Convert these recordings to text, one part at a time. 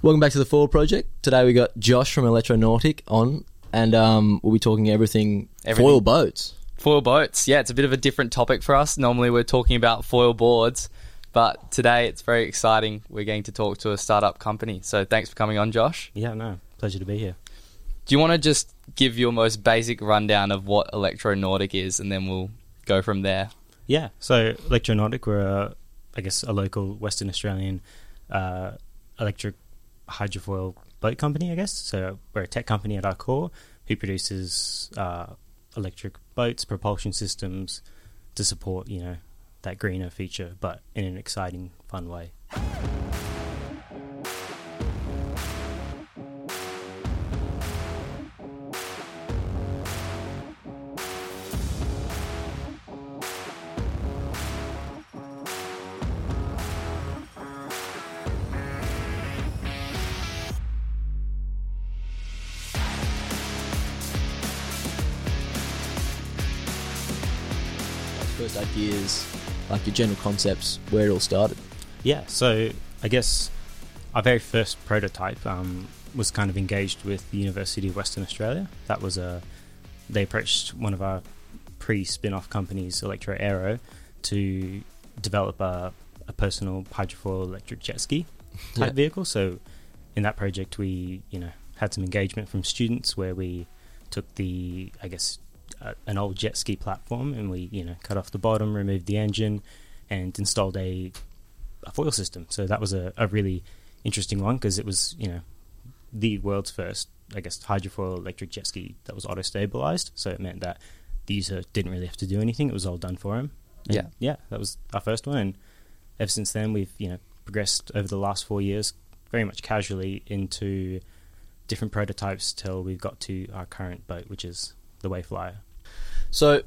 Welcome back to the Foil Project. Today we got Josh from Electronautic on, and um, we'll be talking everything, Everything. foil boats. Foil boats, yeah, it's a bit of a different topic for us. Normally we're talking about foil boards, but today it's very exciting. We're going to talk to a startup company. So thanks for coming on, Josh. Yeah, no, pleasure to be here. Do you want to just give your most basic rundown of what Electronautic is, and then we'll go from there? Yeah, so Electronautic, we're, a, I guess, a local Western Australian uh, electric hydrofoil boat company, I guess. So we're a tech company at our core who produces uh, electric boats, propulsion systems to support, you know, that greener feature, but in an exciting, fun way. Like your general concepts, where it all started. Yeah, so I guess our very first prototype um, was kind of engaged with the University of Western Australia. That was a they approached one of our pre-spin-off companies, Electro Aero, to develop a, a personal hydrofoil electric jet ski type Yeah. vehicle. So in that project, we you know had some engagement from students where we took the I guess uh, an old jet ski platform and we you know cut off the bottom, removed the engine, and installed a a foil system. So that was a, a really interesting one because it was, you know, the world's first, I guess, hydrofoil electric jet ski that was auto stabilized. So it meant that the user didn't really have to do anything; it was all done for him. And Yeah. yeah, that was our first one, and ever since then we've you know progressed over the last four years very much casually into different prototypes till we've got to our current boat, which is the WaveFlyer. So,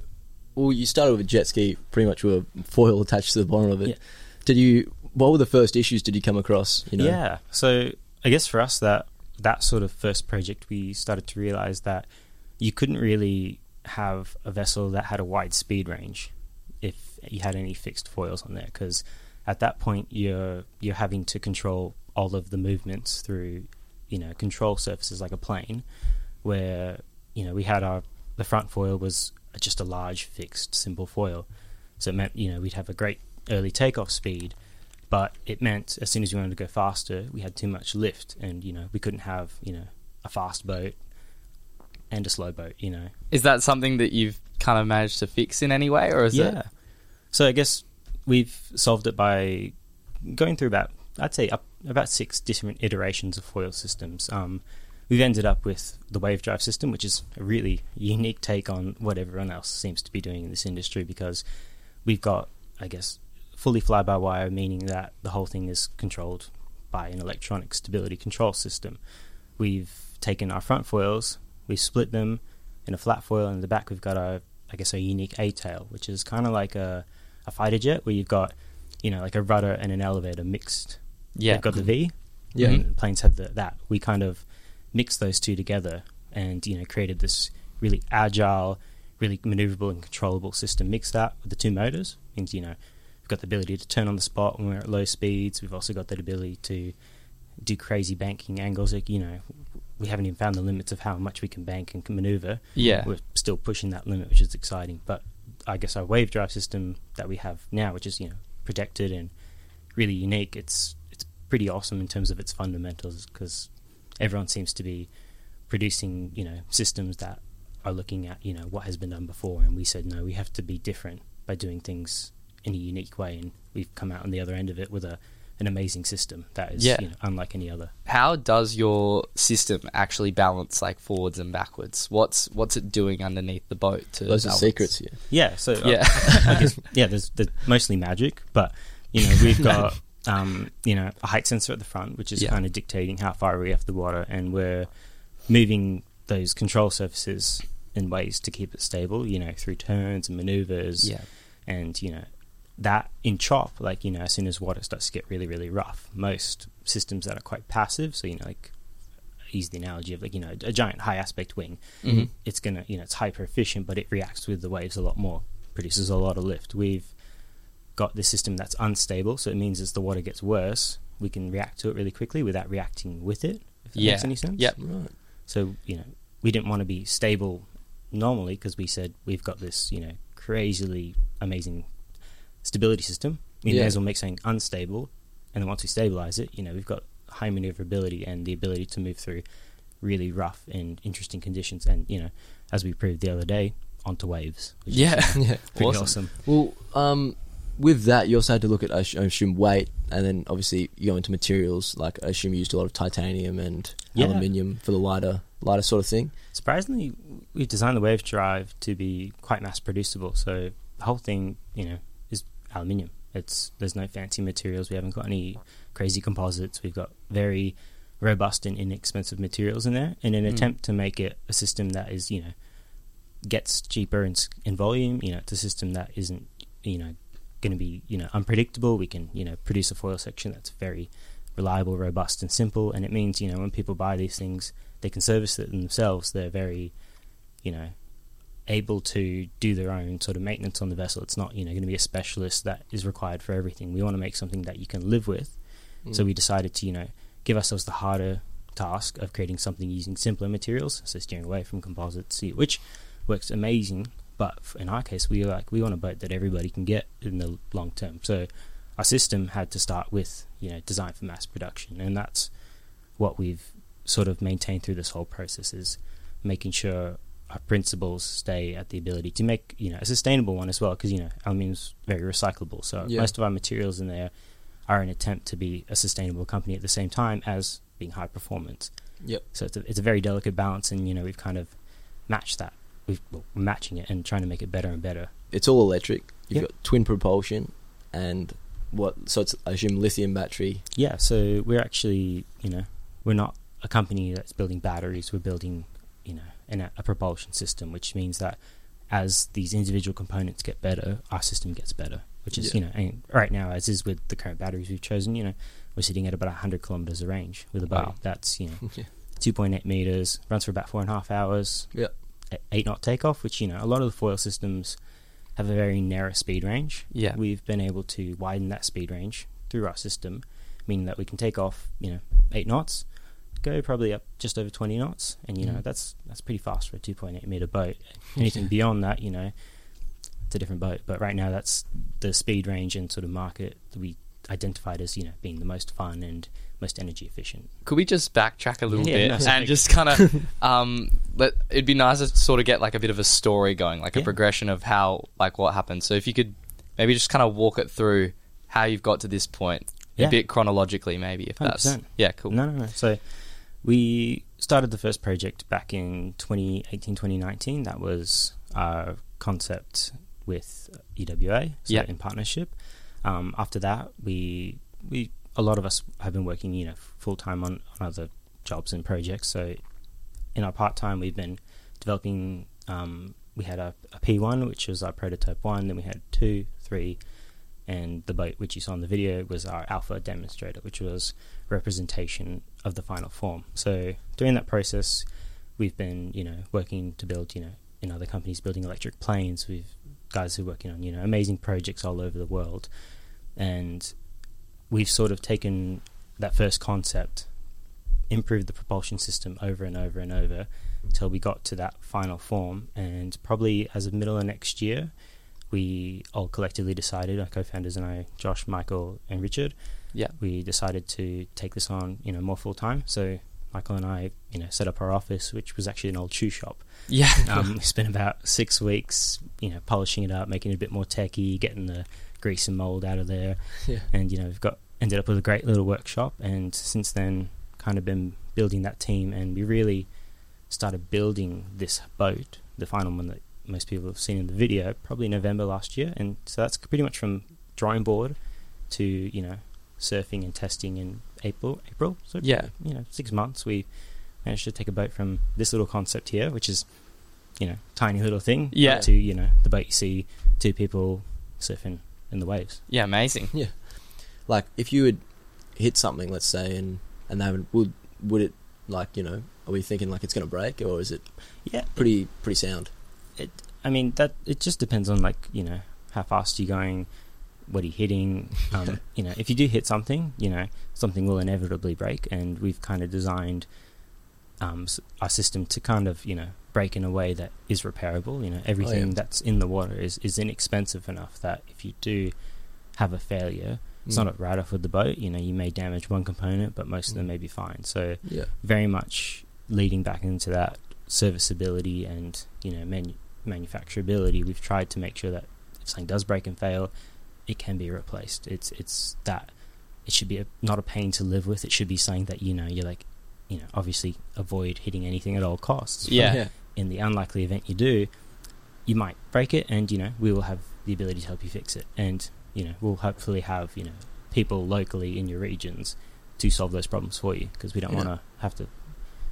well, you started with a jet ski, pretty much with a foil attached to the bottom of it. Yeah. Did you? What were the first issues did you come across? You know, Yeah. So I guess for us that that sort of first project we started to realize that you couldn't really have a vessel that had a wide speed range if you had any fixed foils on there because at that point you're you're having to control all of the movements through you know control surfaces like a plane where you know we had our the front foil was just a large fixed simple foil so it meant you know we'd have a great early takeoff speed but it meant as soon as we wanted to go faster, we had too much lift, and you know we couldn't have you know a fast boat and a slow boat. You know, Is that something that you've kind of managed to fix in any way, or is it yeah. it? So I guess we've solved it by going through about I'd say up about six different iterations of foil systems. Um, we've ended up with the wave drive system, which is a really unique take on what everyone else seems to be doing in this industry because we've got, I guess, fully fly by wire, meaning that the whole thing is controlled by an electronic stability control system. We've taken our front foils, we've split them in a flat foil, and in the back we've got our, I guess, a unique A tail, which is kind of like a, a fighter jet where you've got, you know, like a rudder and an elevator mixed. Yeah. They've got the V, Yeah. planes have the, that. We kind of mixed those two together and, you know, created this really agile, really maneuverable and controllable system. Mixed that with the two motors means, you know, we've got the ability to turn on the spot when we're at low speeds. We've also got that ability to do crazy banking angles. Like, you know, we haven't even found the limits of how much we can bank and can maneuver. Yeah. We're still pushing that limit, which is exciting. But I guess our wave drive system that we have now, which is, you know, protected and really unique, it's it's pretty awesome in terms of its fundamentals because everyone seems to be producing, you know, systems that are looking at, you know, what has been done before. And we said, no, we have to be different by doing things in a unique way. And we've come out on the other end of it with a an amazing system that is Yeah. you know, unlike any other. How does your system actually balance like forwards and backwards? What's what's it doing underneath the boat to Those are secrets here. Yeah, so uh, Yeah. I guess yeah, there's, there's mostly magic, but you know we've got um, you know a height sensor at the front, which is Yeah. kind of dictating how far we are have the water, and we're moving those control surfaces in ways to keep it stable. You know, through turns and maneuvers, Yeah. and you know that in chop, like you know, as soon as water starts to get really really rough, most systems that are quite passive, so you know like. Use the analogy of like you know a giant high aspect wing Mhm. it's gonna you know it's hyper efficient but it reacts with the waves a lot more produces a lot of lift we've got this system that's unstable so it means as the water gets worse we can react to it really quickly without reacting with it. If that Yeah. makes any sense. Yep. Right. So you know, we didn't want to be stable normally because we said we've got this you know crazily amazing stability system. We Yeah. may as well make something unstable, and then once we stabilize it, you know, we've got high maneuverability and the ability to move through really rough and interesting conditions. And you know, as we proved the other day, onto waves. Which Yeah. is Yeah. pretty Awesome. awesome. Well, um, with that, you also had to look at, I assume, weight, and then obviously you go into materials. Like I assume you used a lot of titanium and Yeah. aluminium for the lighter, lighter sort of thing. Surprisingly, we designed the wave drive to be quite mass producible. So the whole thing, you know, is aluminium. It's there's no fancy materials. We haven't got any crazy composites. We've got very robust and inexpensive materials in there, in an Mm. attempt to make it a system that is, you know, gets cheaper in, in volume. You know, it's a system that isn't, you know, going to be, you know, unpredictable. We can, you know, produce a foil section that's very reliable, robust, and simple. And it means, you know, when people buy these things, they can service it themselves. They're very, you know, able to do their own sort of maintenance on the vessel. It's not, you know, going to be a specialist that is required for everything. We want to make something that you can live with. So Mm. we decided to, you know, give ourselves the harder task of creating something using simpler materials, so steering away from composite composites, which works amazing. But in our case, we like we want a boat that everybody can get in the long term. So our system had to start with, you know, design for mass production, and that's what we've sort of maintained through this whole process is making sure our principles stay at the ability to make you know a sustainable one as well because you know aluminium's very recyclable so Yeah. most of our materials in there are an attempt to be a sustainable company at the same time as being high performance Yep. so it's a, it's a very delicate balance and you know we've kind of matched that we've, well, matching it and trying to make it better and better It's all electric. You've Yep. got twin propulsion, and what? So it's I assume lithium battery. Yeah, so we're actually, you know, we're not a company that's building batteries. We're building, you know, an, a propulsion system, which means that as these individual components get better, our system gets better. Which is, Yeah. you know, and right now, as is with the current batteries we've chosen, you know, we're sitting at about 100 kilometers of range with a Wow. that's, you know, Yeah. 2.8 meters, runs for about four and a half hours. Yeah. Eight knot takeoff, which, you know, a lot of the foil systems have a very narrow speed range Yeah. we've been able to widen that speed range through our system, meaning that we can take off, you know, eight knots, go probably up just over twenty knots, and you know Mm. that's that's pretty fast for a two point eight meter boat. Anything beyond that, you know, it's a different boat. But right now, that's the speed range and sort of market that we identified as you know being the most fun and most energy efficient. Could we just backtrack a little Yeah, bit no, and sorry. just kind of um, let? It'd be nice to sort of get like a bit of a story going, like a progression of how like what happened. So if you could maybe just kind of walk it through how you've got to this point Yeah. a bit chronologically, maybe if that's 100%. yeah, cool. No, no, no. So we started the first project back in 2018, 2019. That was our concept with UWA, so Yeah. in partnership. Um, after that, we we a lot of us have been working, you know, full time on, on other jobs and projects. So in our part time, we've been developing. Um, we had a, a P1, which was our prototype one. Then we had two, three, and the boat which you saw in the video was our alpha demonstrator, which was representation of the final form. So during that process, we've been you know working to build you know in other companies building electric planes. We've guys who are working on you know amazing projects all over the world, and we've sort of taken that first concept, improved the propulsion system over and over and over until we got to that final form. And probably as of middle of next year, we all collectively decided, our co-founders and I, Josh, Michael, and Richard, Yeah. we decided to take this on, you know, more full time. So Michael and I, you know, set up our office, which was actually an old shoe shop. Yeah. Um, we spent about six weeks, you know, polishing it up, making it a bit more techy, getting the grease and mold out of there, Yeah. and you know, we've got ended up with a great little workshop. And since then, kind of been building that team, and we really started building this boat, the final one that most people have seen in the video, probably November last year. And so that's pretty much from drawing board to you know surfing and testing in April. April, so Yeah. you know, six months. We managed to take a boat from this little concept here, which is you know tiny little thing, Yeah. up to you know the boat you see two people surfing in the waves. Yeah, amazing. Like if you would hit something, let's say, and and they would would would it like you know? Are we thinking like it's going to break, or is it Yeah, pretty pretty sound? It I mean that it just depends on like you know how fast you're going. what are you hitting? Um, you know, if you do hit something, you know, something will inevitably break, and we've kind of designed um, our system to kind of you know break in a way that is repairable. You know, everything yeah. that's in the water is is inexpensive enough that if you do have a failure, it's Mm. not a write off with the boat. You know, you may damage one component, but most of them Mm. may be fine. So Yeah. very much leading back into that serviceability and you know manu- manufacturability. We've tried to make sure that if something does break and fail, it can be replaced. It's it's that it should be a, not a pain to live with. It should be something that you know you're like, you know, obviously avoid hitting anything at all costs. Yeah. In the unlikely event you do, you might break it, and you know we will have the ability to help you fix it, and you know we'll hopefully have you know people locally in your regions to solve those problems for you because we don't Yeah. want to have to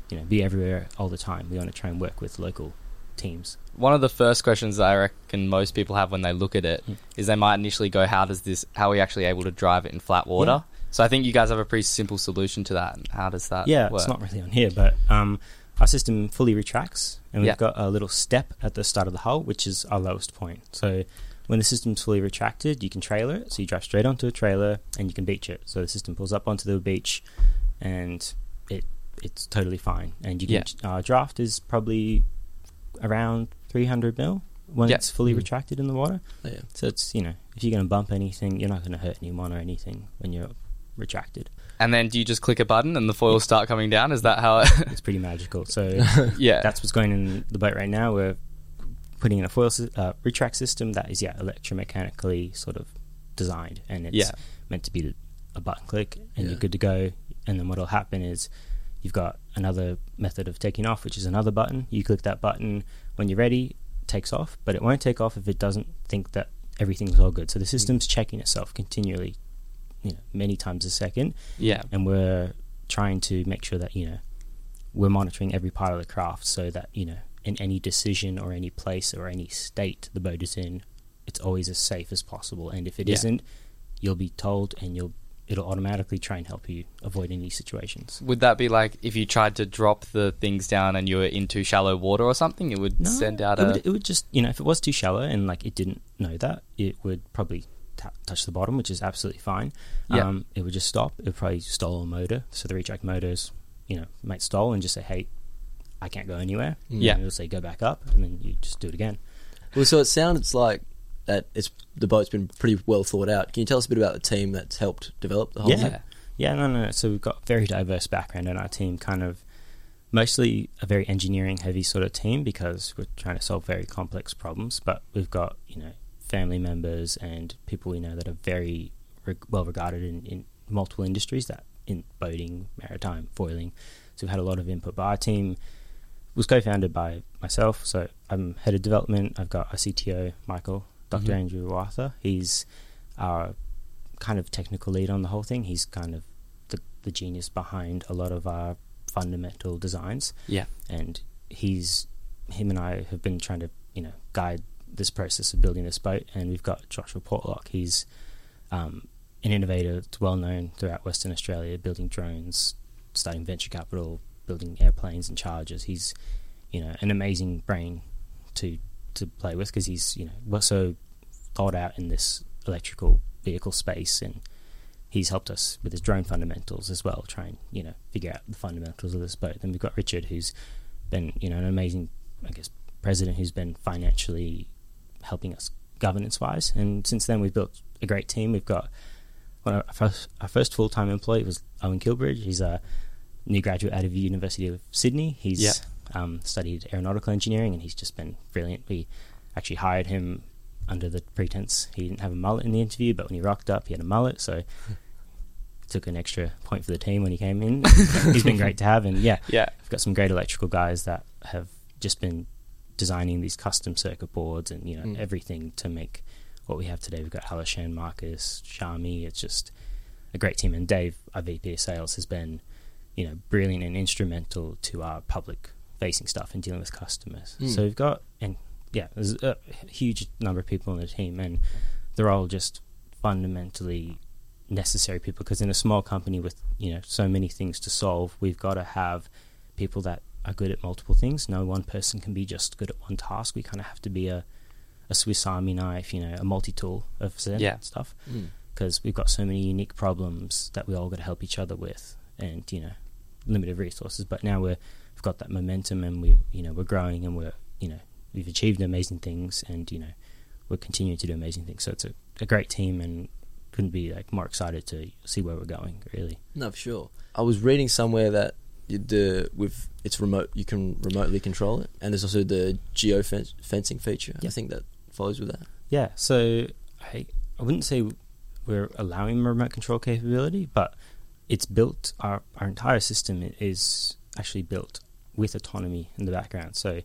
you know be everywhere all the time. We want to try and work with local teams. One of the first questions that I reckon most people have when they look at it Mm. is they might initially go, "How does this? How are we actually able to drive it in flat water?" So I think you guys have a pretty simple solution to that. How does that? yeah, work? it's not really on here, but um, our system fully retracts, and we've Yeah. got a little step at the start of the hull, which is our lowest point. So when the system's fully retracted, you can trailer it. So you drive straight onto a trailer, and you can beach it. So the system pulls up onto the beach, and it it's totally fine. And you can uh, draft is probably around 300 mil when Yeah. it's fully Mm. retracted in the water. Oh, yeah. So it's you know if you're going to bump anything, you're not going to hurt anyone or anything when you're retracted. And then do you just click a button and the foils start coming down? Is that how? It, It's pretty magical. So yeah. that's what's going in the boat right now. We're putting in a foil uh, retract system that is yeah electromechanically sort of designed, and it's Yeah. meant to be a button click, and Yeah. you're good to go. And then what'll happen is you've got another method of taking off, which is another button. You click that button when you're ready, it takes off, but it won't take off if it doesn't think that everything's all good. So the system's checking itself continually, you know, many times a second yeah. and we're trying to make sure that you know we're monitoring every part of the craft so that you know in any decision or any place or any state the boat is in it's always as safe as possible and if it Yeah. not you'll be told and you'll it'll automatically try and help you avoid any situations Would that be like if you tried to drop the things down and you were in too shallow water or something? It would send out it a. would, it would just you know if it was too shallow and like it didn't know that it would probably t- touch the bottom which is absolutely fine Yeah. um, it would just stop it would probably stall a motor so the retract motors you know might stall and just say hey I can't go anywhere Mm. Yeah. and it'll say go back up and then you just do it again Well, so it sounds like that it's the boat's been pretty well thought out. Can you tell us a bit about the team that's helped develop the whole Yeah. thing? Yeah, no, no. no. So we've got very diverse background in our team, kind of mostly a very engineering heavy sort of team because we're trying to solve very complex problems. But we've got you know family members and people we know that are very re- well regarded in, in multiple industries that in boating, maritime, foiling. So we've had a lot of input. But our team was co-founded by myself. So I'm head of development. I've got a CTO, Michael, doctor Mhm. Andrew Arthur. He's our kind of technical lead on the whole thing. He's kind of the, the genius behind a lot of our fundamental designs, yeah. and he's him and I have been trying to you know guide this process of building this boat. And we've got Joshua Portlock. He's um, an innovator that's well known throughout Western Australia, building drones, starting venture capital, building airplanes and chargers. He's you know an amazing brain to to play with because he's you know so thought out in this electrical vehicle space and he's helped us with his drone fundamentals as well try and you know figure out the fundamentals of this boat. Then we've got richard who's been you know an amazing i guess president who's been financially helping us governance wise and since then we've built a great team. We've got of our first, our first full-time employee was owen kilbridge. He's a new graduate out of the university of sydney he's Yeah. um, studied aeronautical engineering and he's just been brilliant we actually hired him under the pretense he didn't have a mullet in the interview, but when he rocked up, he had a mullet, so took an extra point for the team when he came in. He's been great to have, and yeah, Yeah. we've got some great electrical guys that have just been designing these custom circuit boards and you know Mm. everything to make what we have today. We've got Alishan, Marcus, Shami. It's just a great team, and Dave, our VP of Sales, has been you know brilliant and instrumental to our public facing stuff and dealing with customers. Mm. So we've got and yeah, there's a huge number of people on the team, and they're all just fundamentally necessary people. Because in a small company with you know so many things to solve, we've got to have people that are good at multiple things. No one person can be just good at one task. We kind of have to be a a Swiss Army knife, you know, a multi tool of Yeah. stuff. Mm. Because we've got so many unique problems that we all got to help each other with, and you know, limited resources. But now we're we've got that momentum, and we you know we're growing, and we're you know we've achieved amazing things, and you know we're continuing to do amazing things. So it's a, a great team, and couldn't be like more excited to see where we're going. Really, No, for sure. I was reading somewhere that you- the with it's remote, you can remotely control it, and there's also the geo fencing feature. I think that follows with that. yeah. So I I wouldn't say we're allowing remote control capability, but it's built. Our our entire system is actually built with autonomy in the background. So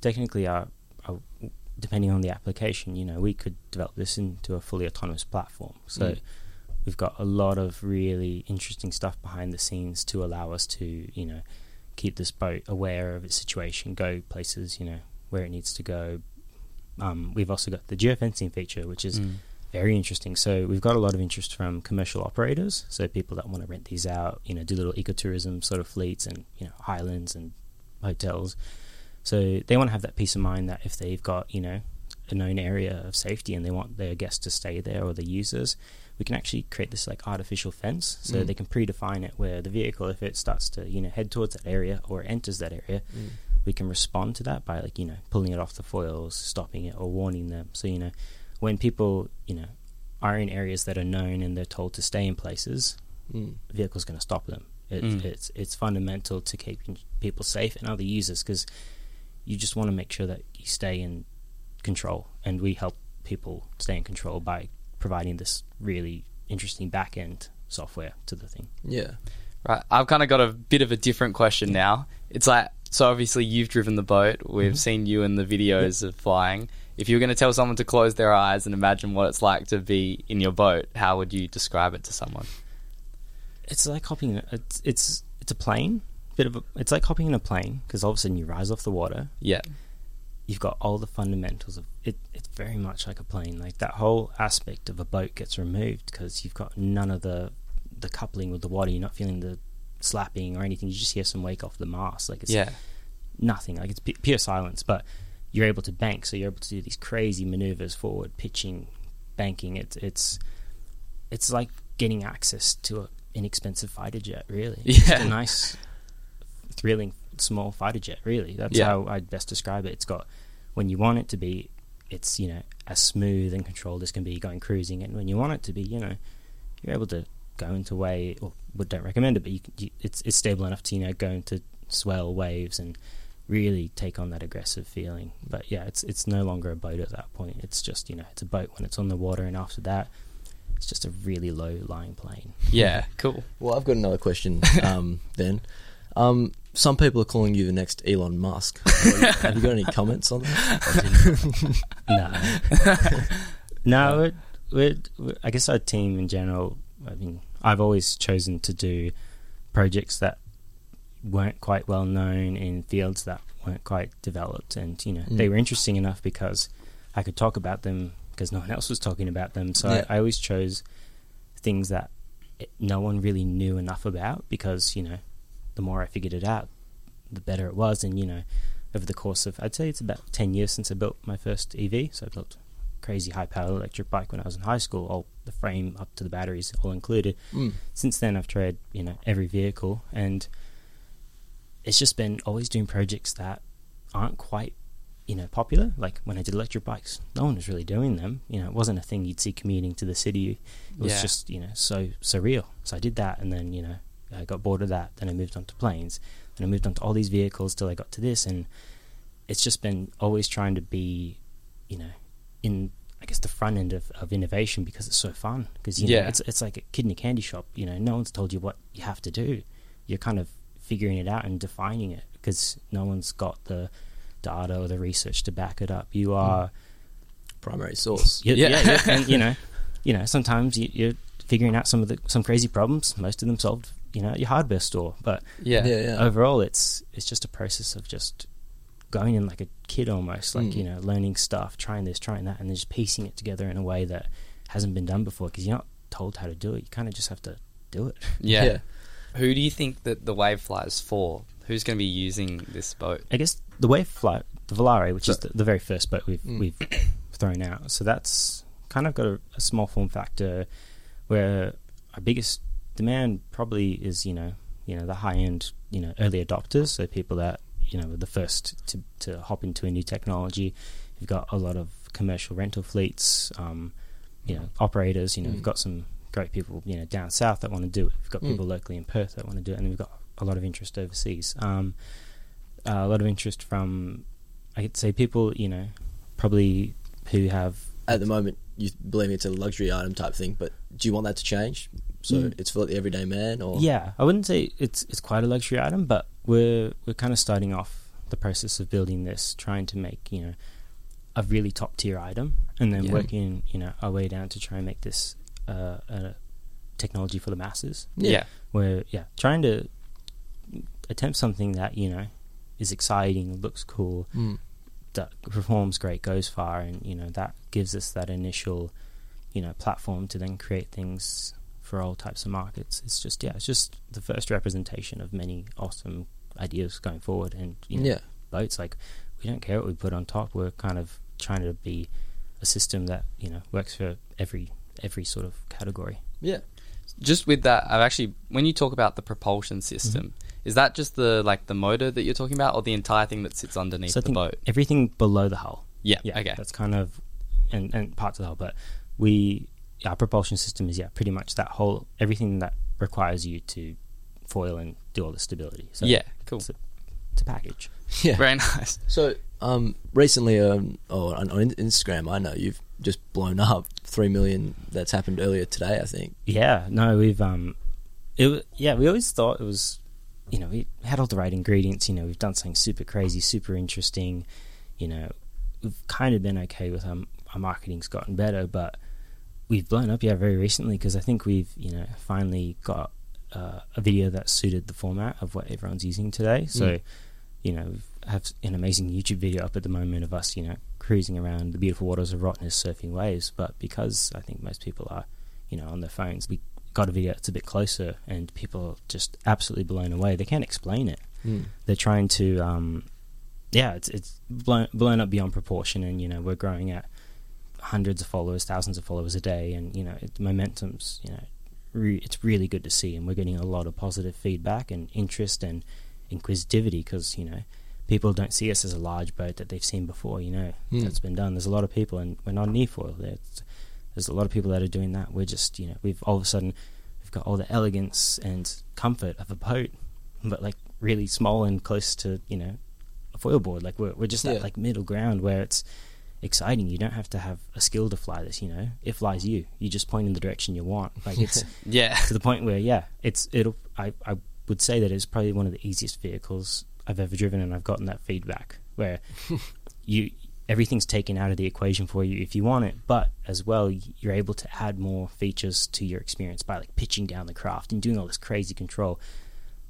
technically, our, our depending on the application, you know, we could develop this into a fully autonomous platform. So Mm. we've got a lot of really interesting stuff behind the scenes to allow us to, you know, keep this boat aware of its situation, go places, you know, where it needs to go. Um, we've also got the geofencing feature, which is Mm. Very interesting. So we've got a lot of interest from commercial operators, so people that want to rent these out, you know, do little ecotourism sort of fleets and you know highlands and hotels. So they want to have that peace of mind that if they've got you know a known area of safety and they want their guests to stay there or the users, we can actually create this like artificial fence, so Mm. they can predefine it where the vehicle, if it starts to you know head towards that area or enters that area, Mm. we can respond to that by like you know pulling it off the foils, stopping it, or warning them. So you know when people you know are in areas that are known and they're told to stay in places, Mm. the vehicle's going to stop them. It, Mm. It's it's fundamental to keeping people safe and other users because you just want to make sure that you stay in control, and we help people stay in control by providing this really interesting back end software to the thing. Yeah. Right. I've kind of got a bit of a different question now. It's like, so obviously you've driven the boat. We've Mhm. seen you in the videos of flying. If you were going to tell someone to close their eyes and imagine what it's like to be in your boat, how would you describe it to someone? It's like hopping. It's it's it's a plane. Bit of a, it's like hopping in a plane because all of a sudden you rise off the water. Yeah. You've got all the fundamentals of it. It's very much like a plane. Like that whole aspect of a boat gets removed because you've got none of the the coupling with the water. You're not feeling the slapping or anything. You just hear some wake off the mast. Like it's Yeah. nothing. Like it's pu- pure silence. But you're able to bank, so you're able to do these crazy maneuvers forward, pitching, banking. It's it's it's like getting access to an inexpensive fighter jet. Really, It's Yeah. a nice, thrilling small fighter jet. Really, that's Yeah. how I'd best describe it. It's got when you want it to be, it's you know as smooth and controlled as can be going cruising, and when you want it to be, you know, you're able to go into way or would don't recommend it, but you, you it's it's stable enough to you know go into swell waves and really take on that aggressive feeling. But yeah, it's it's no longer a boat at that point. It's just you know it's a boat when it's on the water, and after that, it's just a really low lying plane. Yeah. Cool. Well, I've got another question. Um, then, um, some people are calling you the next Elon Musk. Have you got any comments on that? no, no. We're, we're, we're, I guess our team in general. I mean, I've always chosen to do projects that weren't quite well known in fields that weren't quite developed, and you know Mm. they were interesting enough because I could talk about them because no one else was talking about them. So Yeah. I, I always chose things that no one really knew enough about because you know the more I figured it out, the better it was, and you know over the course of I'd say it's about ten years since I built my first EV. So I built crazy high powered electric bike when I was in high school, all the frame up to the batteries all included. Mm. Since then I've tried, you know, every vehicle and it's just been always doing projects that aren't quite you know, popular. Like when I did electric bikes, no one was really doing them. You know, it wasn't a thing you'd see commuting to the city. It was Yeah. just, you know, so surreal. So I did that and then, you know, I got bored of that. Then I moved on to planes. Then I moved on to all these vehicles till I got to this and it's just been always trying to be, you know, in I guess the front end of, of innovation because it's so fun. Because you know, Yeah. it's it's like a kid in a candy shop. You know, no one's told you what you have to do. You're kind of figuring it out and defining it because no one's got the data or the research to back it up. You are, Primary source. you Yeah. yeah, yeah, and you know, you know, sometimes you, you're figuring out some of the some crazy problems. Most of them solved, you know, at your hardware store. But Yeah. yeah, yeah. overall, it's it's just a process of just going in like a kid almost, like Mm. you know, learning stuff, trying this, trying that, and then just piecing it together in a way that hasn't been done before because you're not told how to do it. You kind of just have to do it. Yeah. Yeah. Who do you think that the Wavefly is for? Who's going to be using this boat? I guess the Wave Flyer, the Volaré, which is the, the very first boat we've Mm. we've thrown out. So that's kind of got a, a small form factor where our biggest demand probably is you know you know the high end you know early adopters, so people that you know were the first to to hop into a new technology. You've got a lot of commercial rental fleets, um, you know operators. You know, Mm. we've got some great people you know down south that want to do it. We've got Mm. people locally in Perth that want to do it, and we've got a lot of interest overseas. Um, uh, a lot of interest from I could say people you know probably who have At the moment, you believe it's a luxury item type thing, but do you want that to change? So Mm. it's for the everyday man, or Yeah, I wouldn't say it's it's quite a luxury item, but we're we're kind of starting off the process of building this, trying to make you know a really top tier item, and then Yeah. working you know our way down to try and make this uh, a technology for the masses. Yeah. Where yeah, trying to attempt something that you know is exciting, looks cool, Mm. that performs great, goes far, and you know that gives us that initial, you know, platform to then create things for all types of markets. It's just yeah, it's just the first representation of many awesome ideas going forward, and you know, yeah, boats like we don't care what we put on top. We're kind of trying to be a system that you know works for every every sort of category. yeah. Just with that, I've actually when you talk about the propulsion system, Mm-hmm. is that just the like the motor that you're talking about, or the entire thing that sits underneath So the think boat? everything below the hull. Yeah. Yeah, Okay. that's kind of and and parts of the hull, but we our propulsion system is yeah pretty much that whole everything that requires you to foil and do all the stability. So yeah. Cool. it's a, it's a package. Yeah. Very nice. So, um, recently, um, oh, on, on Instagram, I know you've just blown up three million. That's happened earlier today, I think. Yeah, no, we've um, it yeah, we always thought it was, you know, we had all the right ingredients. You know, we've done something super crazy, super interesting. You know, we've kind of been okay with um, our marketing's gotten better, but we've blown up yeah very recently because I think we've you know finally got uh, a video that suited the format of what everyone's using today. So, Mm. you know, have an amazing YouTube video up at the moment of us, you know, cruising around the beautiful waters of Rottnest surfing waves. But because I think most people are, you know, on their phones, we got a video that's a bit closer, and people are just absolutely blown away. They can't explain it. Mm. They're trying to, um, yeah, it's it's blown blown up beyond proportion, and you know, we're growing at hundreds of followers, thousands of followers a day, and you know, it, momentum's, you know, re- it's really good to see, and we're getting a lot of positive feedback and interest and inquisitivity because you know people don't see us as a large boat that they've seen before. You know Hmm. that's been done. There's a lot of people, and we're not an e-foil. There's, there's a lot of people that are doing that. We're just you know we've all of a sudden we've got all the elegance and comfort of a boat, but like really small and close to you know a foil board. Like we're we're just Yeah. that like middle ground where it's exciting. You don't have to have a skill to fly this. You know, it flies you. You just point in the direction you want. Like it's Yeah. to the point where yeah, it's it'll. I I would say that it's probably one of the easiest vehicles I've ever driven, and I've gotten that feedback where you everything's taken out of the equation for you if you want it, but as well you're able to add more features to your experience by like pitching down the craft and doing all this crazy control.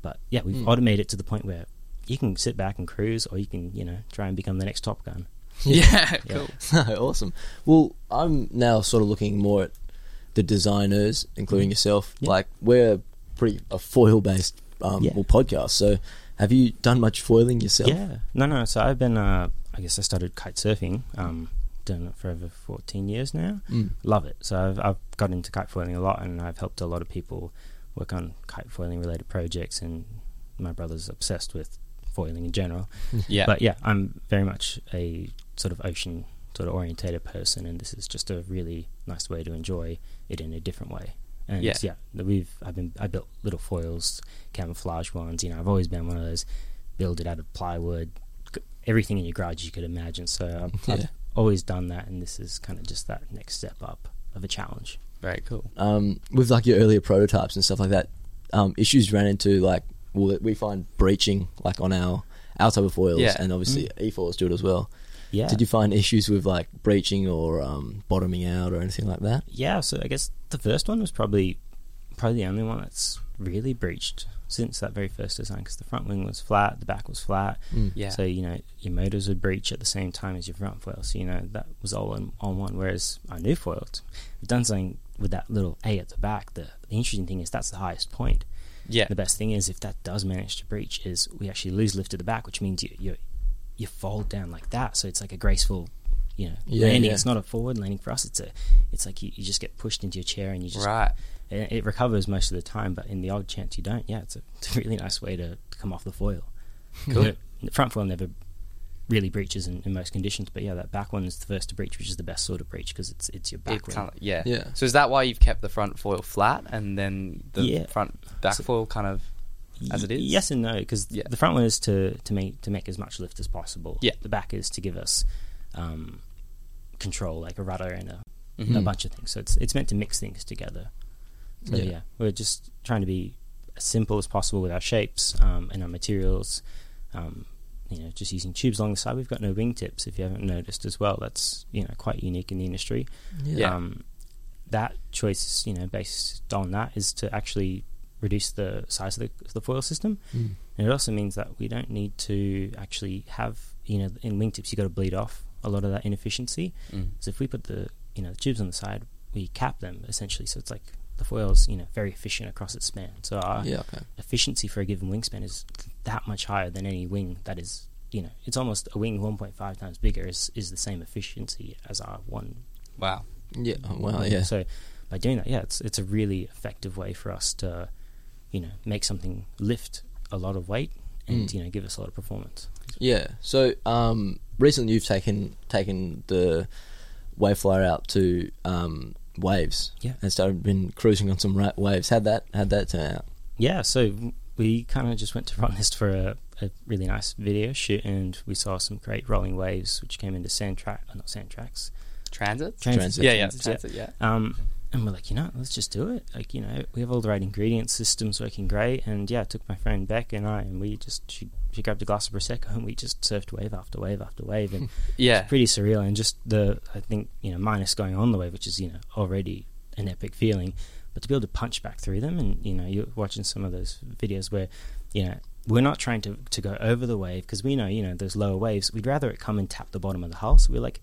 But yeah, we've Mm. automated it to the point where you can sit back and cruise, or you can you know try and become the next Top Gun. Yeah. Yeah. Cool. awesome. Well, I'm now sort of looking more at the designers, including yourself. Yeah. Like we're pretty a foil based um, Yeah. podcast. So, have you done much foiling yourself? Yeah, no, no. So I've been, uh, I guess I started kite surfing. Um, done it for over fourteen years now. Mm. love it. So I've, I've got into kite foiling a lot, and I've helped a lot of people work on kite foiling related projects. And my brother's obsessed with foiling in general. Yeah. But yeah, I'm very much a sort of ocean sort of orientated person, and this is just a really nice way to enjoy it in a different way. And Yeah. yeah, we've I've been I built little foils, camouflage ones. You know, I've always been one of those build it out of plywood, everything in your garage you could imagine. So I've, Yeah. I've always done that, and this is kind of just that next step up of a challenge. Very cool. Um, with like your earlier prototypes and stuff like that, um, issues ran into like well, we find breaching like on our our type of foils, Yeah. and obviously e foils do it as well. Yeah. Did you find issues with like breaching or um, bottoming out or anything like that? Yeah, so I guess the first one was probably probably the only one that's really breached since that very first design because the front wing was flat, the back was flat. Mm. Yeah. So you know your motors would breach at the same time as your front foil. So you know that was all in, on one. Whereas our new foils, we've done something with that little A at the back. The, the interesting thing is that's the highest point. Yeah. The best thing is if that does manage to breach, is we actually lose lift at the back, which means you you you fold down like that. So it's like a graceful you know Yeah, landing. yeah. It's not a forward landing for us. It's a it's like you, you just get pushed into your chair and you just right. it, it recovers most of the time. But in the odd chance you don't, yeah, it's a, it's a really nice way to, to come off the foil. Cool. The, the front foil never really breaches in, in most conditions, but yeah, that back one is the first to breach, which is the best sort of breach because it's it's your back It kind of, yeah. Yeah. So is that why you've kept the front foil flat and then the Yeah. front back So- foil kind of as it Y- is? Yes and no, because Yeah. the front one is to, to make to make as much lift as possible. Yeah. The back is to give us um, control, like a rudder and a, a Mhm. bunch of things. So it's it's meant to mix things together. So Yeah. yeah, we're just trying to be as simple as possible with our shapes um, and our materials. Um, you know, just using tubes along the side. We've got no wingtips, if you haven't noticed as well. That's you know quite unique in the industry. Yeah. Um, that choice, you know, based on that, is to actually reduce the size of the, the foil system. Mm. And it also means that we don't need to actually have, you know, in wingtips you've got to bleed off a lot of that inefficiency. Mm. So if we put the, you know, the tubes on the side, we cap them essentially. So it's like the foil's, you know, very efficient across its span. So our Yeah. Okay. efficiency for a given wingspan is that much higher than any wing that is, you know, it's almost a wing 1.5 times bigger is, is the same efficiency as our one Wow. Yeah. Oh, wow. Yeah. so by doing that, yeah, it's it's a really effective way for us to, you know, make something lift a lot of weight and Mm. you know give us a lot of performance. Yeah. So um, recently you've taken taken the Waveflyer out to um, waves. Yeah. And started been cruising on some ra- waves. Had that had that turn out? Yeah, so we kind of just went to Rottnest for a, a really nice video shoot, and we saw some great rolling waves which came into sand track, uh, not sand tracks, Transit? Transit. Yeah, yeah. transits, yeah. Transit, yeah. Um, and we're like, you know, let's just do it. Like, you know, we have all the right ingredients, systems working great. And yeah, I took my friend Beck and I, and we just, she, she grabbed a glass of Prosecco and we just surfed wave after wave after wave. And Yeah. pretty surreal. And just the, I think, you know, minus going on the wave, which is, you know, already an epic feeling. But to be able to punch back through them, and, you know, you're watching some of those videos where, you know, we're not trying to, to go over the wave because we know, you know, those lower waves, we'd rather it come and tap the bottom of the hull. So we're like,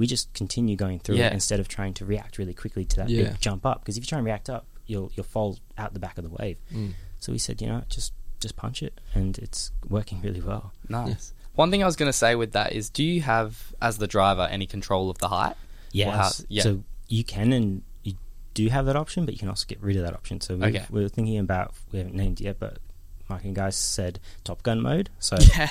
we just continue going through Yeah. it instead of trying to react really quickly to that Yeah. big jump up. Because if you try and react up, you'll you'll fall out the back of the wave. Mm. So we said, you know, just just punch it, and it's working really well. Nice. One thing I was going to say with that is do you have, as the driver, any control of the height? Yeah. how- yeah. So you can and you do have that option, but you can also get rid of that option. So we've, Okay. we're thinking about we haven't named it yet, but Mike and guys said Top Gun mode. So Yeah.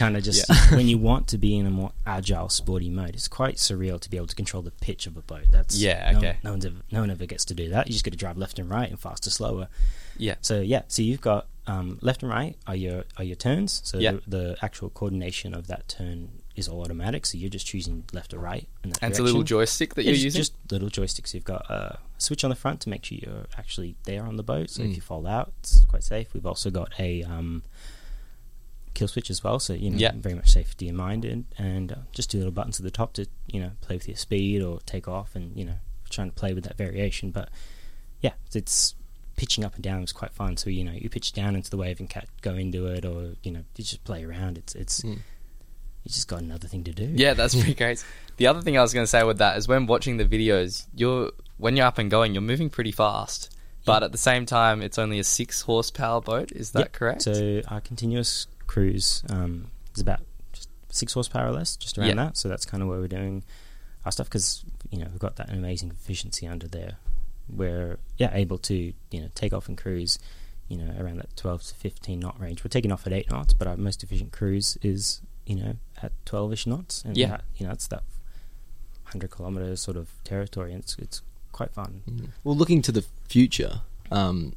Kind of just when you want to be in a more agile, sporty mode, it's quite surreal to be able to control the pitch of a boat. That's Yeah, no- okay. No, one's ever, no one ever gets to do that. You just got to drive left and right and faster, slower. Yeah. So yeah, so you've got um, left and right are your are your turns. So Yeah. the, the actual coordination of that turn is all automatic. So you're just choosing left or right. And it's a little joystick that you're It's using? Just little joysticks. You've got a switch on the front to make sure you're actually there on the boat. So Mm. if you fall out, it's quite safe. We've also got a um, kill switch as well. So you know, Yeah. very much safety in mind, and, and uh, just two little buttons at the top to you know play with your speed or take off, and you know trying to play with that variation. But yeah, it's pitching up and down is quite fun. So you know you pitch down into the wave and cat go into it, or you know you just play around. It's it's Mm. you just got another thing to do. Yeah, that's pretty great. The other thing I was going to say with that is when watching the videos, you're when you're up and going, you're moving pretty fast. But at the same time, it's only a six horsepower boat. Is that Yep. correct? So our continuous cruise um, is about just six horsepower or less, just around Yeah. that. So that's kind of where we're doing our stuff because you know we've got that amazing efficiency under there. We're yeah able to you know take off and cruise, you know around that twelve to fifteen knot range. We're taking off at eight knots, but our most efficient cruise is you know at twelve ish knots, and Yeah. that, you know it's that hundred kilometer sort of territory, and it's it's quite fun. Mm. Well, looking to the future, um,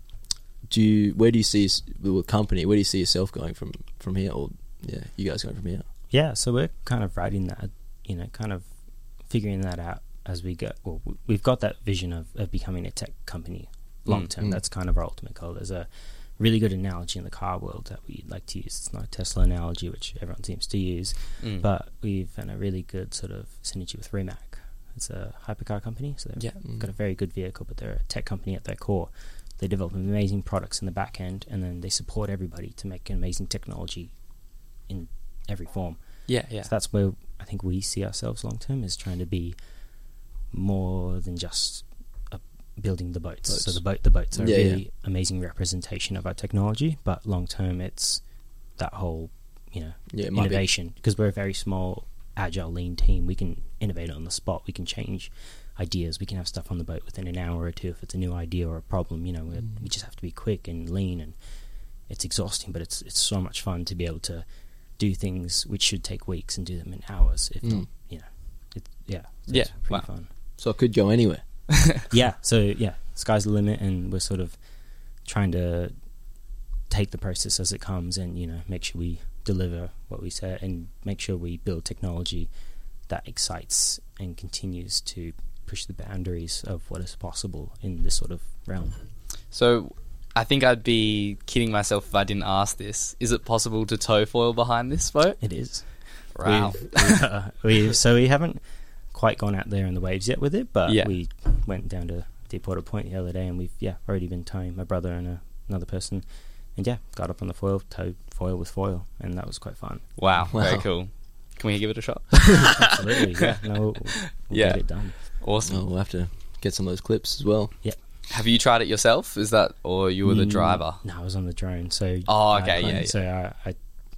do you where do you see the company? Where do you see yourself going from from here? Or yeah, you guys going from here? Yeah, so we're kind of writing that, you know, kind of figuring that out as we go. Well, we've got that vision of, of becoming a tech company long term. Mm, mm. That's kind of our ultimate goal. There's a really good analogy in the car world that we like to use. It's not a Tesla analogy, which everyone seems to use, Mm. but we've found a really good sort of synergy with Rimac. It's a hypercar company, so they've Yeah. Mm. got a very good vehicle, but they're a tech company at their core. They develop amazing products in the back end, and then they support everybody to make an amazing technology in every form. yeah, yeah. So that's where I think we see ourselves long term is trying to be more than just a, building the boats. Boats. So the boat, the boats are Yeah, a really amazing representation of our technology, but long term, it's that whole you know Yeah, it might be. innovation because we're a very small agile, lean team. We can innovate on the spot. We can change ideas. We can have stuff on the boat within an hour or two if it's a new idea or a problem. You know, we we just have to be quick and lean, and it's exhausting, but it's it's so much fun to be able to do things which should take weeks and do them in hours. If not, Mm. you know, it, yeah, so Yeah, it's pretty wow. fun. So it could go anywhere. yeah, so yeah, sky's the limit, and we're sort of trying to take the process as it comes, and you know, make sure we deliver what we say, and make sure we build technology that excites and continues to push the boundaries of what is possible in this sort of realm. So I think I'd be kidding myself if I didn't ask this. Is it possible to tow foil behind this boat? It is. Wow. We've, we've, uh, we so we haven't quite gone out there in the waves yet with it, but Yeah. we went down to Deepwater Point the other day, and we've yeah already been towing my brother and a, another person, and yeah got up on the foil, towed foil with foil, and that was quite fun. Wow. Very cool. Can we give it a shot? Absolutely, yeah, no, we'll, we'll Yeah. get it done. Awesome. Oh, we'll have to get some of those clips as well. Yep. Have you tried it yourself? Is that, or you were the Mm, driver? No, I was on the drone, so Oh, I- okay, I- yeah, yeah. So I, I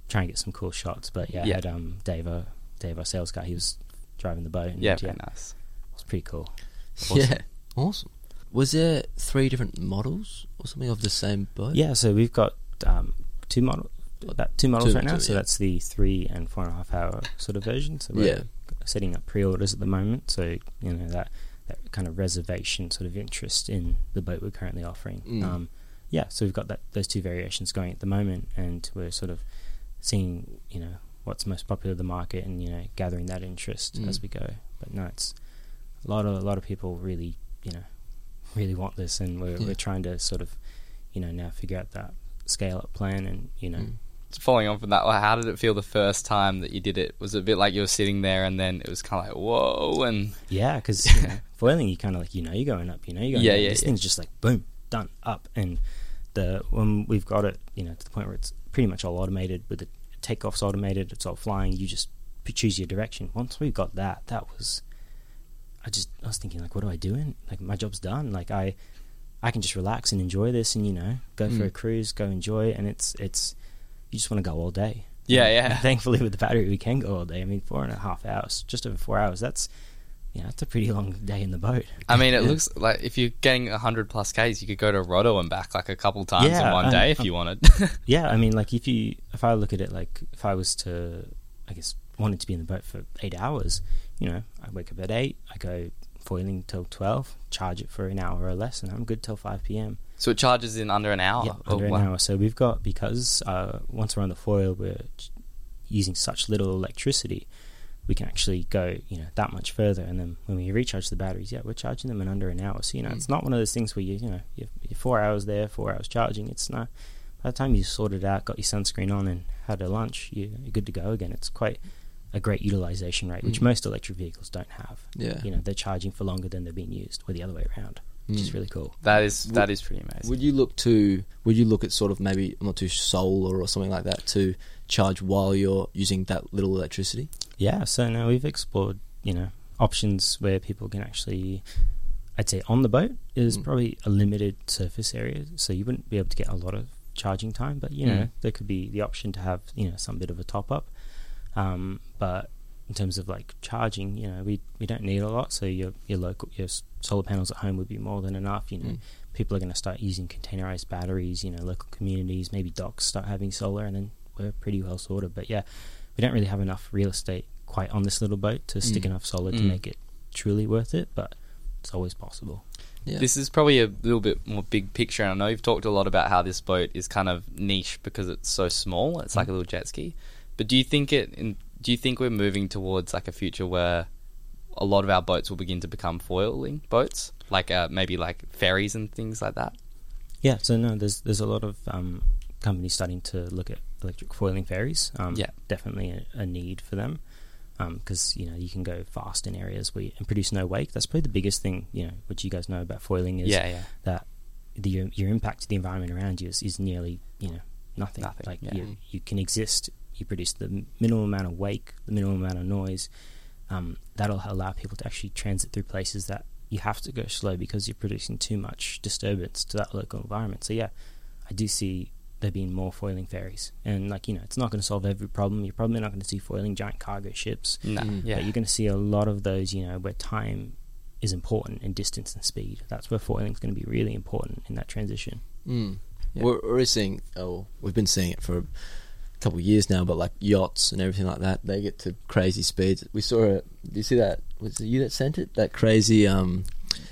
try and get some cool shots, but yeah, Yeah. I had um Dave, uh, Dave, our sales guy, he was driving the boat, and Yeah, yeah, very it nice. was pretty cool. Awesome. Yeah, awesome. Was there three different models or something of the same boat? Yeah, so we've got um, two model, about two models Two- right now. two, so yeah. that's the three and four and a half hour sort of version. So we're Yeah. Setting up pre-orders at the moment. So you know that that kind of reservation sort of interest in the boat we're currently offering. Mm. Um, yeah, so we've got that those two variations going at the moment, and we're sort of seeing you know what's most popular in the market, and you know gathering that interest Mm. as we go. But no, it's a lot of a lot of people really you know really want this, and we're Yeah. we're trying to sort of you know now figure out that scale up plan, and you know Mm. Following on from that, how did it feel the first time that you did it? Was it a bit like you were sitting there and then it was kind of like, whoa, and yeah, because you know, foiling you kind of like you know you're going up, you know you're going Yeah, down. yeah, This yeah. thing's just like boom done up, and the when we've got it you know to the point where it's pretty much all automated with the takeoffs automated, it's all flying. You just choose your direction. Once we got that, that was I just I was thinking like, what do I do? In like my job's done. Like I I can just relax and enjoy this, and you know go for Mm. a cruise, go enjoy, it, and it's it's you just want to go all day. Yeah, yeah. and thankfully, with the battery, we can go all day. I mean, four and a half hours, just over four hours. That's yeah, that's a pretty long day in the boat. I mean, it Yeah. looks like if you're getting 100 plus Ks, you could go to Rotto and back like a couple times Yeah, in one day if um, you wanted. Yeah, I mean, like if you if I look at it like if I was to, I guess, wanted to be in the boat for eight hours, you know, I wake up at eight, I go foiling till twelve, charge it for an hour or less, and I'm good till five p.m. so it charges in under an hour. Yeah, Oh, under an hour. So we've got because uh, once we're on the foil, we're using such little electricity, we can actually go you know that much further. And then when we recharge the batteries, yeah, we're charging them in under an hour. So you know, Mm. it's not one of those things where you you know you're, you're four hours there, four hours charging. It's not. By the time you sorted out, got your sunscreen on, and had a lunch, you, you're good to go again. It's quite a great utilization rate, which Mm. most electric vehicles don't have. Yeah. You know, they're charging for longer than they're being used, or the other way around, which is Mm. really cool. That is Would- that is pretty amazing. Would you look to? Would you look at sort of maybe I'm not too solar or something like that to charge while you're using that little electricity? Yeah, so now we've explored, you know, options where people can actually, I'd say on the boat is Mm. probably a limited surface area, so you wouldn't be able to get a lot of charging time, but, you know, Mm. there could be the option to have, you know, some bit of a top up. Um, but in terms of like charging, you know, we, we don't need a lot, so your, your local, your s- solar panels at home would be more than enough, you know. Mm. People are going to start using containerized batteries, you know, local communities, maybe docks start having solar, and then we're pretty well sorted. But yeah, we don't really have enough real estate quite on this little boat to stick Mm. enough solar to Mm. make it truly worth it, but it's always possible. Yeah. This is probably a little bit more big picture, and I know you've talked a lot about how this boat is kind of niche because it's so small. It's like a little jet ski. But do you think it? In, do you think we're moving towards like a future where a lot of our boats will begin to become foiling boats, like uh, maybe like ferries and things like that? Yeah, so no, there's there's a lot of um, companies starting to look at electric foiling ferries. Um, Yeah. definitely a, a need for them because you know you can go fast in areas where you, and produce no wake. That's probably the biggest thing you know, which you guys know about foiling is yeah, yeah. that the, your, your impact to the environment around you is, is nearly you know nothing. Nothing, Like yeah. you, you can exist. You produce the minimum amount of wake, the minimum amount of noise. Um, that'll allow people to actually transit through places that you have to go slow because you're producing too much disturbance to that local environment. So yeah, I do see there being more foiling ferries. And like you know, it's not going to solve every problem. You're probably not going to see foiling giant cargo ships, No, Mm. yeah, but you're going to see a lot of those. You know, where time is important and distance and speed. That's where foiling is going to be really important in that transition. Mm. Yeah. We're already seeing. Oh, we've been seeing it for a couple of years now. But like yachts and everything like that, they get to crazy speeds. We saw it. Do you see that? Was it you that sent it? That crazy um,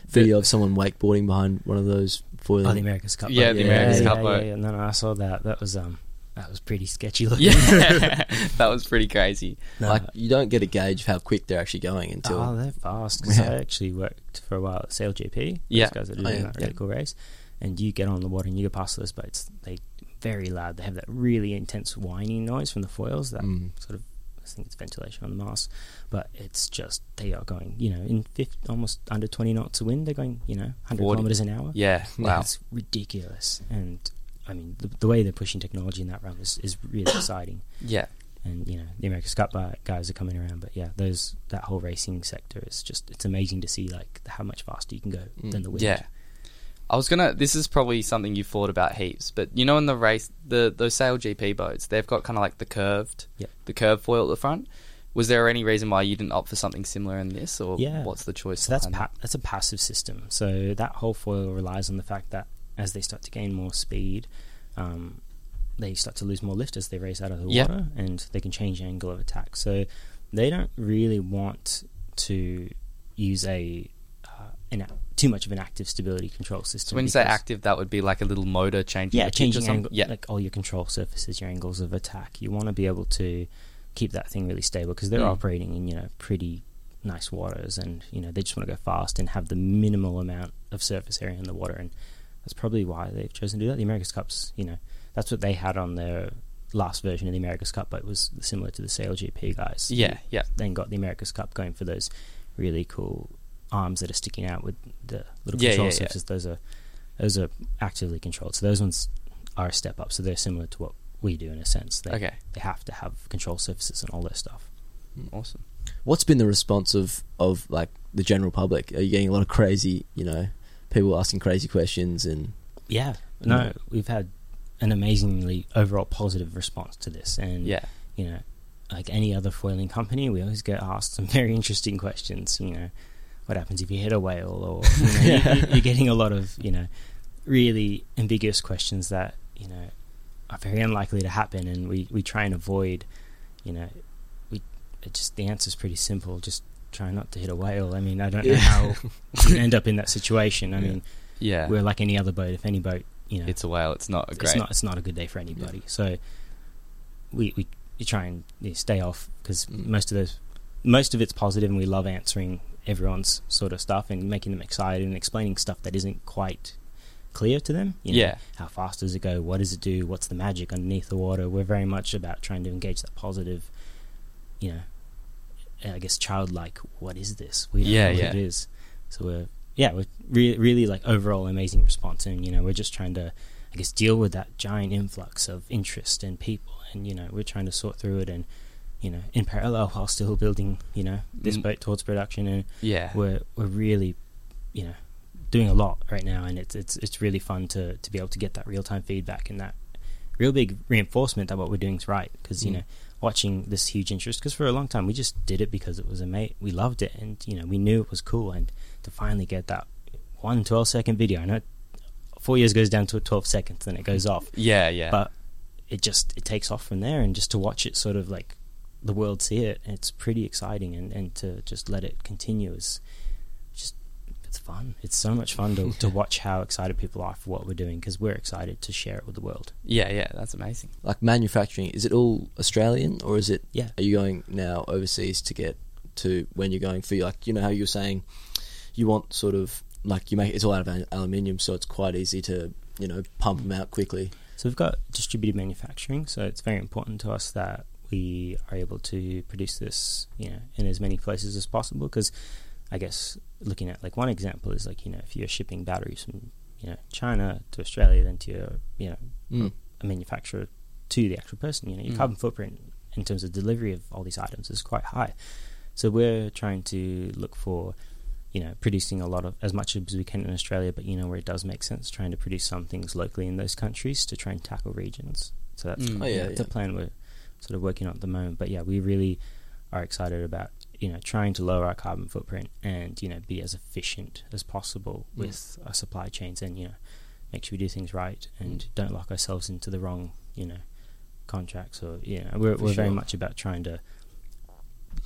video of someone wakeboarding behind one of those foiling. Oh, the America's Cup. Yeah, boat. the America's yeah, Cup yeah, boat. Yeah, yeah. No, no, I saw that. That was um, that was pretty sketchy looking. yeah, that was pretty crazy. No, Like you don't get a gauge of how quick they're actually going until. Oh, they're fast. Because Yeah. I actually worked for a while at SailGP. Those Yeah. guys that are Oh, doing yeah, that really yeah. cool race. And you get on the water and you go past those boats. They very loud. They have that really intense whining noise from the foils. That Mm. sort of, I think it's ventilation on the mast. But it's just they are going, you know, in 50, almost under twenty knots of wind. They're going, you know, hundred 40. kilometers an hour. Yeah, wow. It's ridiculous. And I mean, the, the way they're pushing technology in that realm is, is really exciting Yeah, and you know the America's Cup uh, guys are coming around. But yeah, those that whole racing sector is just it's amazing to see like how much faster you can go Mm. than the wind. yeah. I was gonna. This is probably something you've thought about heaps, but you know, in the race, the those Sail GP boats, they've got kind of like the curved, Yep. the curved foil at the front. Was there any reason why you didn't opt for something similar in this, or Yeah. what's the choice? So that's pa- that's a passive system. So that whole foil relies on the fact that as they start to gain more speed, um, they start to lose more lift as they race out of the Yep. water, and they can change the angle of attack. So they don't really want to use a an, too much of an active stability control system. So when you say active, that would be like a little motor changing. yeah, the pitch or changing angle, Yeah, like all your control surfaces, your angles of attack. You want to be able to keep that thing really stable because they're Mm. operating in you know pretty nice waters, and you know they just want to go fast and have the minimal amount of surface area in the water, and that's probably why they've chosen to do that. The America's Cups, you know, that's what they had on their last version of the America's Cup, but it was similar to the Sail GP guys. yeah, yeah, Then got the America's Cup going for those really cool arms that are sticking out with the little Yeah, control yeah, yeah. surfaces. Those are those are actively controlled. So those ones are a step up. So they're similar to what we do in a sense. They, Okay, they have to have control surfaces and all their stuff. Hmm, awesome. What's been the response of of like the general public? Are you getting a lot of crazy, you know, people asking crazy questions and Yeah, no, Yeah. we've had an amazingly overall positive response to this, and Yeah, you know, like any other foiling company, we always get asked some very interesting questions. You know, what happens if you hit a whale, or you know, you, you're getting a lot of you know really ambiguous questions that you know are very unlikely to happen, and we we try and avoid. You know, we it just the answer's pretty simple. Just try not to hit a whale. I mean, I don't know Yeah. how you end up in that situation. I Yeah. mean, yeah. we're like any other boat. If any boat, you know, It's a whale. It's not a great. it's not it's not a good day for anybody. So we we, we try and you know, stay off because Mm. most of those most of it's positive, and we love answering everyone's sort of stuff and making them excited and explaining stuff that isn't quite clear to them. You know, Yeah. how fast does it go? What does it do? What's the magic underneath the water? We're very much about trying to engage that positive, you know, eh, I guess childlike. What is this? We don't Yeah, know what yeah. it is. So we're yeah, we're re- really like overall amazing response, and you know, we're just trying to, I guess, deal with that giant influx of interest and people, and you know, we're trying to sort through it, and you know, in parallel while still building, you know, this Mm. boat towards production, and yeah. we're we're really, you know, doing a lot right now, and it's it's it's really fun to to be able to get that real time feedback and that real big reinforcement that what we're doing is right, because you Mm. know, watching this huge interest, because for a long time we just did it because it was a mate, we loved it, and you know, we knew it was cool, and to finally get that one 12 second video, I know four years goes down to 12 seconds, then it goes off, Yeah, yeah. but it just it takes off from there and just to watch it sort of like the world see it it's pretty exciting and, and to just let it continue is just it's fun it's so much fun to, to watch how excited people are for what we're doing because we're excited to share it with the world yeah, yeah. That's amazing. like manufacturing? Is it all Australian or is it? Yeah. Are you going now overseas to get to when you're going for like you know how you're saying you want sort of like you make it's all out of aluminium, so it's quite easy to you know pump them out quickly. so we've got distributed manufacturing so it's very important to us that we are able to produce this you know in as many places as possible because i guess looking at like one example is like you know if you're shipping batteries from you know china to australia then to your you know Mm. a manufacturer to the actual person. You know, your Mm. carbon footprint in terms of delivery of all these items is quite high. So we're trying to look for, you know, producing a lot of as much as we can in Australia, but you know where it does make sense, trying to produce some things locally in those countries to try and tackle regions. So that's Mm. Oh, yeah, the yeah. plan we're sort of working on at the moment. But yeah, we really are excited about you know trying to lower our carbon footprint and you know be as efficient as possible Mm. with our supply chains and you know make sure we do things right and don't lock ourselves into the wrong you know contracts or you know we're we're very much about trying to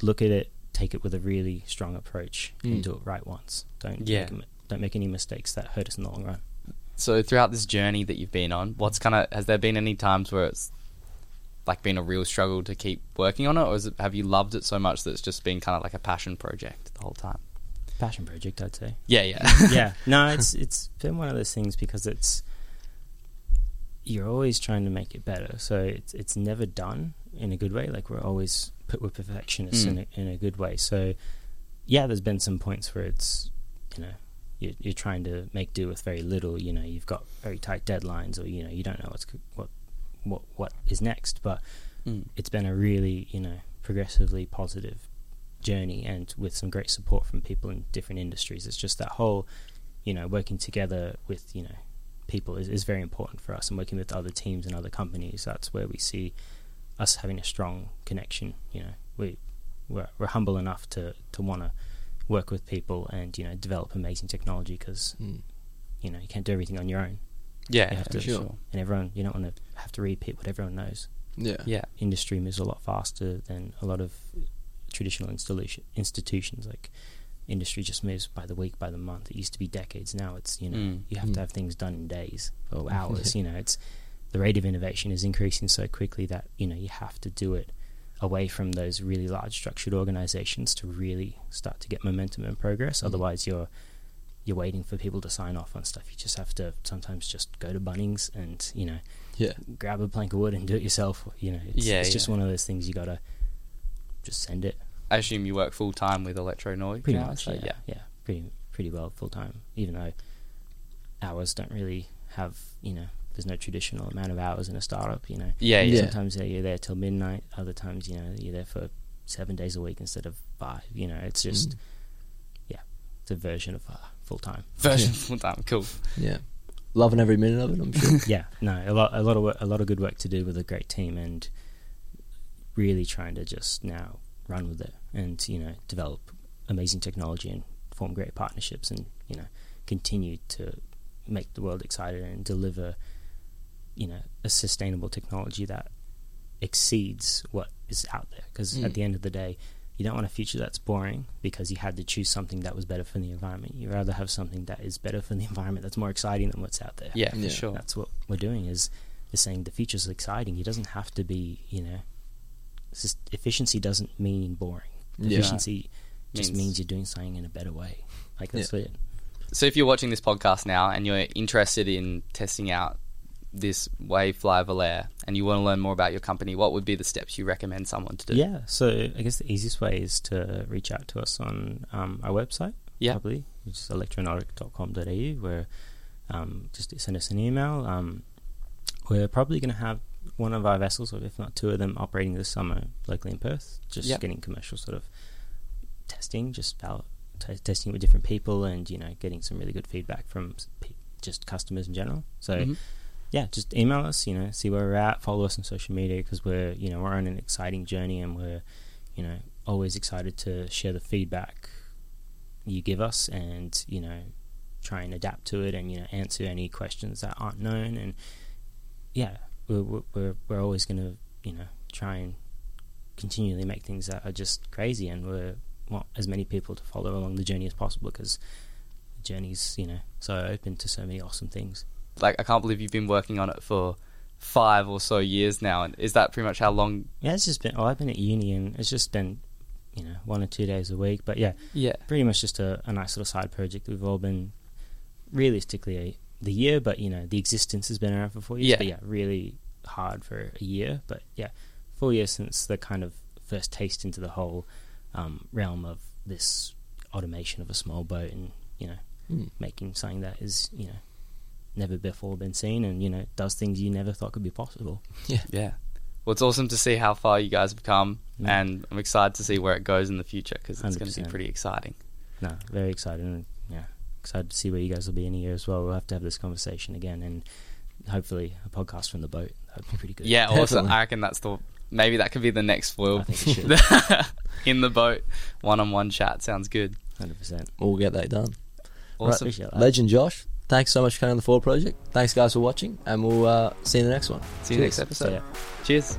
look at it, take it with a really strong approach, Mm. and do it right once. Don't Yeah. make, don't make any mistakes that hurt us in the long run. So throughout this journey that you've been on, what's kind of has there been any times where it's like been a real struggle to keep working on it, or is it, have you loved it so much that it's just been kind of like a passion project the whole time? Passion project, I'd say. Yeah, yeah, yeah, no, it's it's been one of those things because it's you're always trying to make it better. So it's it's never done in a good way. Like we're always put we're perfectionists Mm. in a, in a good way. So yeah, there's been some points where it's you know you're, you're trying to make do with very little. You know, you've got very tight deadlines, or you know you don't know what's what what what is next. But Mm. it's been a really you know progressively positive journey and with some great support from people in different industries it's just that whole you know working together with you know people is, is very important for us and working with other teams and other companies that's where we see us having a strong connection you know we we're, we're humble enough to to want to work with people and you know develop amazing technology because Mm. you know you can't do everything on your own yeah, You have for to- sure. and everyone you don't want to have to repeat what everyone knows Yeah. Yeah, industry moves a lot faster than a lot of traditional institution, institutions. Like industry just moves by the week, by the month. It used to be decades. Now it's you know Mm. you have Mm. to have things done in days or hours. you know, it's the rate of innovation is increasing so quickly that you know you have to do it away from those really large structured organizations to really start to get momentum and progress. Mm. Otherwise, you're you're waiting for people to sign off on stuff. You just have to sometimes just go to Bunnings and you know Yeah. grab a plank of wood and do it yourself. You know, it's, Yeah, it's just one of those things you gotta just send it. I assume you work full time with Electronautic. Pretty much, so yeah, yeah, pretty pretty well full time. Even though hours don't really have, you know, there's no traditional amount of hours in a startup. You know, yeah, yeah. Yeah. sometimes you're there till midnight. Other times, you know, you're there for seven days a week instead of five. You know, it's just Mm. yeah, it's a version of uh, full time. Version Yeah. full time. Cool. Yeah. Loving every minute of it, I'm sure. yeah, no, a lot, a lot of work, a lot of good work to do with a great team, and really trying to just now run with it, and you know, develop amazing technology and form great partnerships, and you know, continue to make the world excited and deliver, you know, a sustainable technology that exceeds what is out there. Because Mm. at the end of the day, you don't want a future that's boring because you had to choose something that was better for the environment. You rather have something that is better for the environment that's more exciting than what's out there Yeah, for Yeah. sure. that's what we're doing is is saying the future's exciting. It doesn't have to be, you know, just efficiency doesn't mean boring. Yeah. Efficiency just Means- means you're doing something in a better way. Like that's it. So if you're watching this podcast now and you're interested in testing out this WaveFlyer Volaré and you want to learn more about your company, what would be the steps you recommend someone to do? Yeah. So I guess the easiest way is to reach out to us on um, our website. Yeah. Probably, which is electronautic.com.au, where um, just send us an email. Um, we're probably going to have one of our vessels, or if not two of them, operating this summer locally in Perth. Just Yep. getting commercial sort of testing, just val- t- testing it with different people, and you know, getting some really good feedback from pe- just customers in general. So Mhm. Yeah, just email us. You know, see where we're at. Follow us on social media because we're you know we're on an exciting journey and we're you know always excited to share the feedback you give us and you know try and adapt to it and you know answer any questions that aren't known and yeah we're we're we're, always going to you know try and continually make things that are just crazy and we're want as many people to follow along the journey as possible because the journey's you know so open to so many awesome things Like I can't believe you've been working on it for five or so years now. And is that pretty much how long? Yeah, it's just been. Well, I've been at uni, and it's just been, you know, one or two days a week. But yeah, Yeah. pretty much just a, a nice little side project. We've all been realistically a, the year, but you know, the existence has been around for four years. Yeah. But yeah, really hard for a year. But yeah, four years since the kind of first taste into the whole um, realm of this automation of a small boat, and you know, Mm. making something that is you know never before been seen, and you know, does things you never thought could be possible. Yeah. Yeah. Well, it's awesome to see how far you guys have come, Mm. and I'm excited to see where it goes in the future because it's going to be pretty exciting. No, very excited. And, yeah, excited to see where you guys will be in a year as well. We'll have to have this conversation again, and hopefully a podcast from the boat. That'd be pretty good. Yeah, awesome. I reckon that's the maybe that could be the next foil I think it should. in the boat. One on one chat sounds good. hundred percent. We'll get that done. Awesome. Appreciate that. Legend Josh, thanks so much for coming on the Foil Project. Thanks guys for watching, and we'll uh, see you in the next one. See you next episode. Cheers.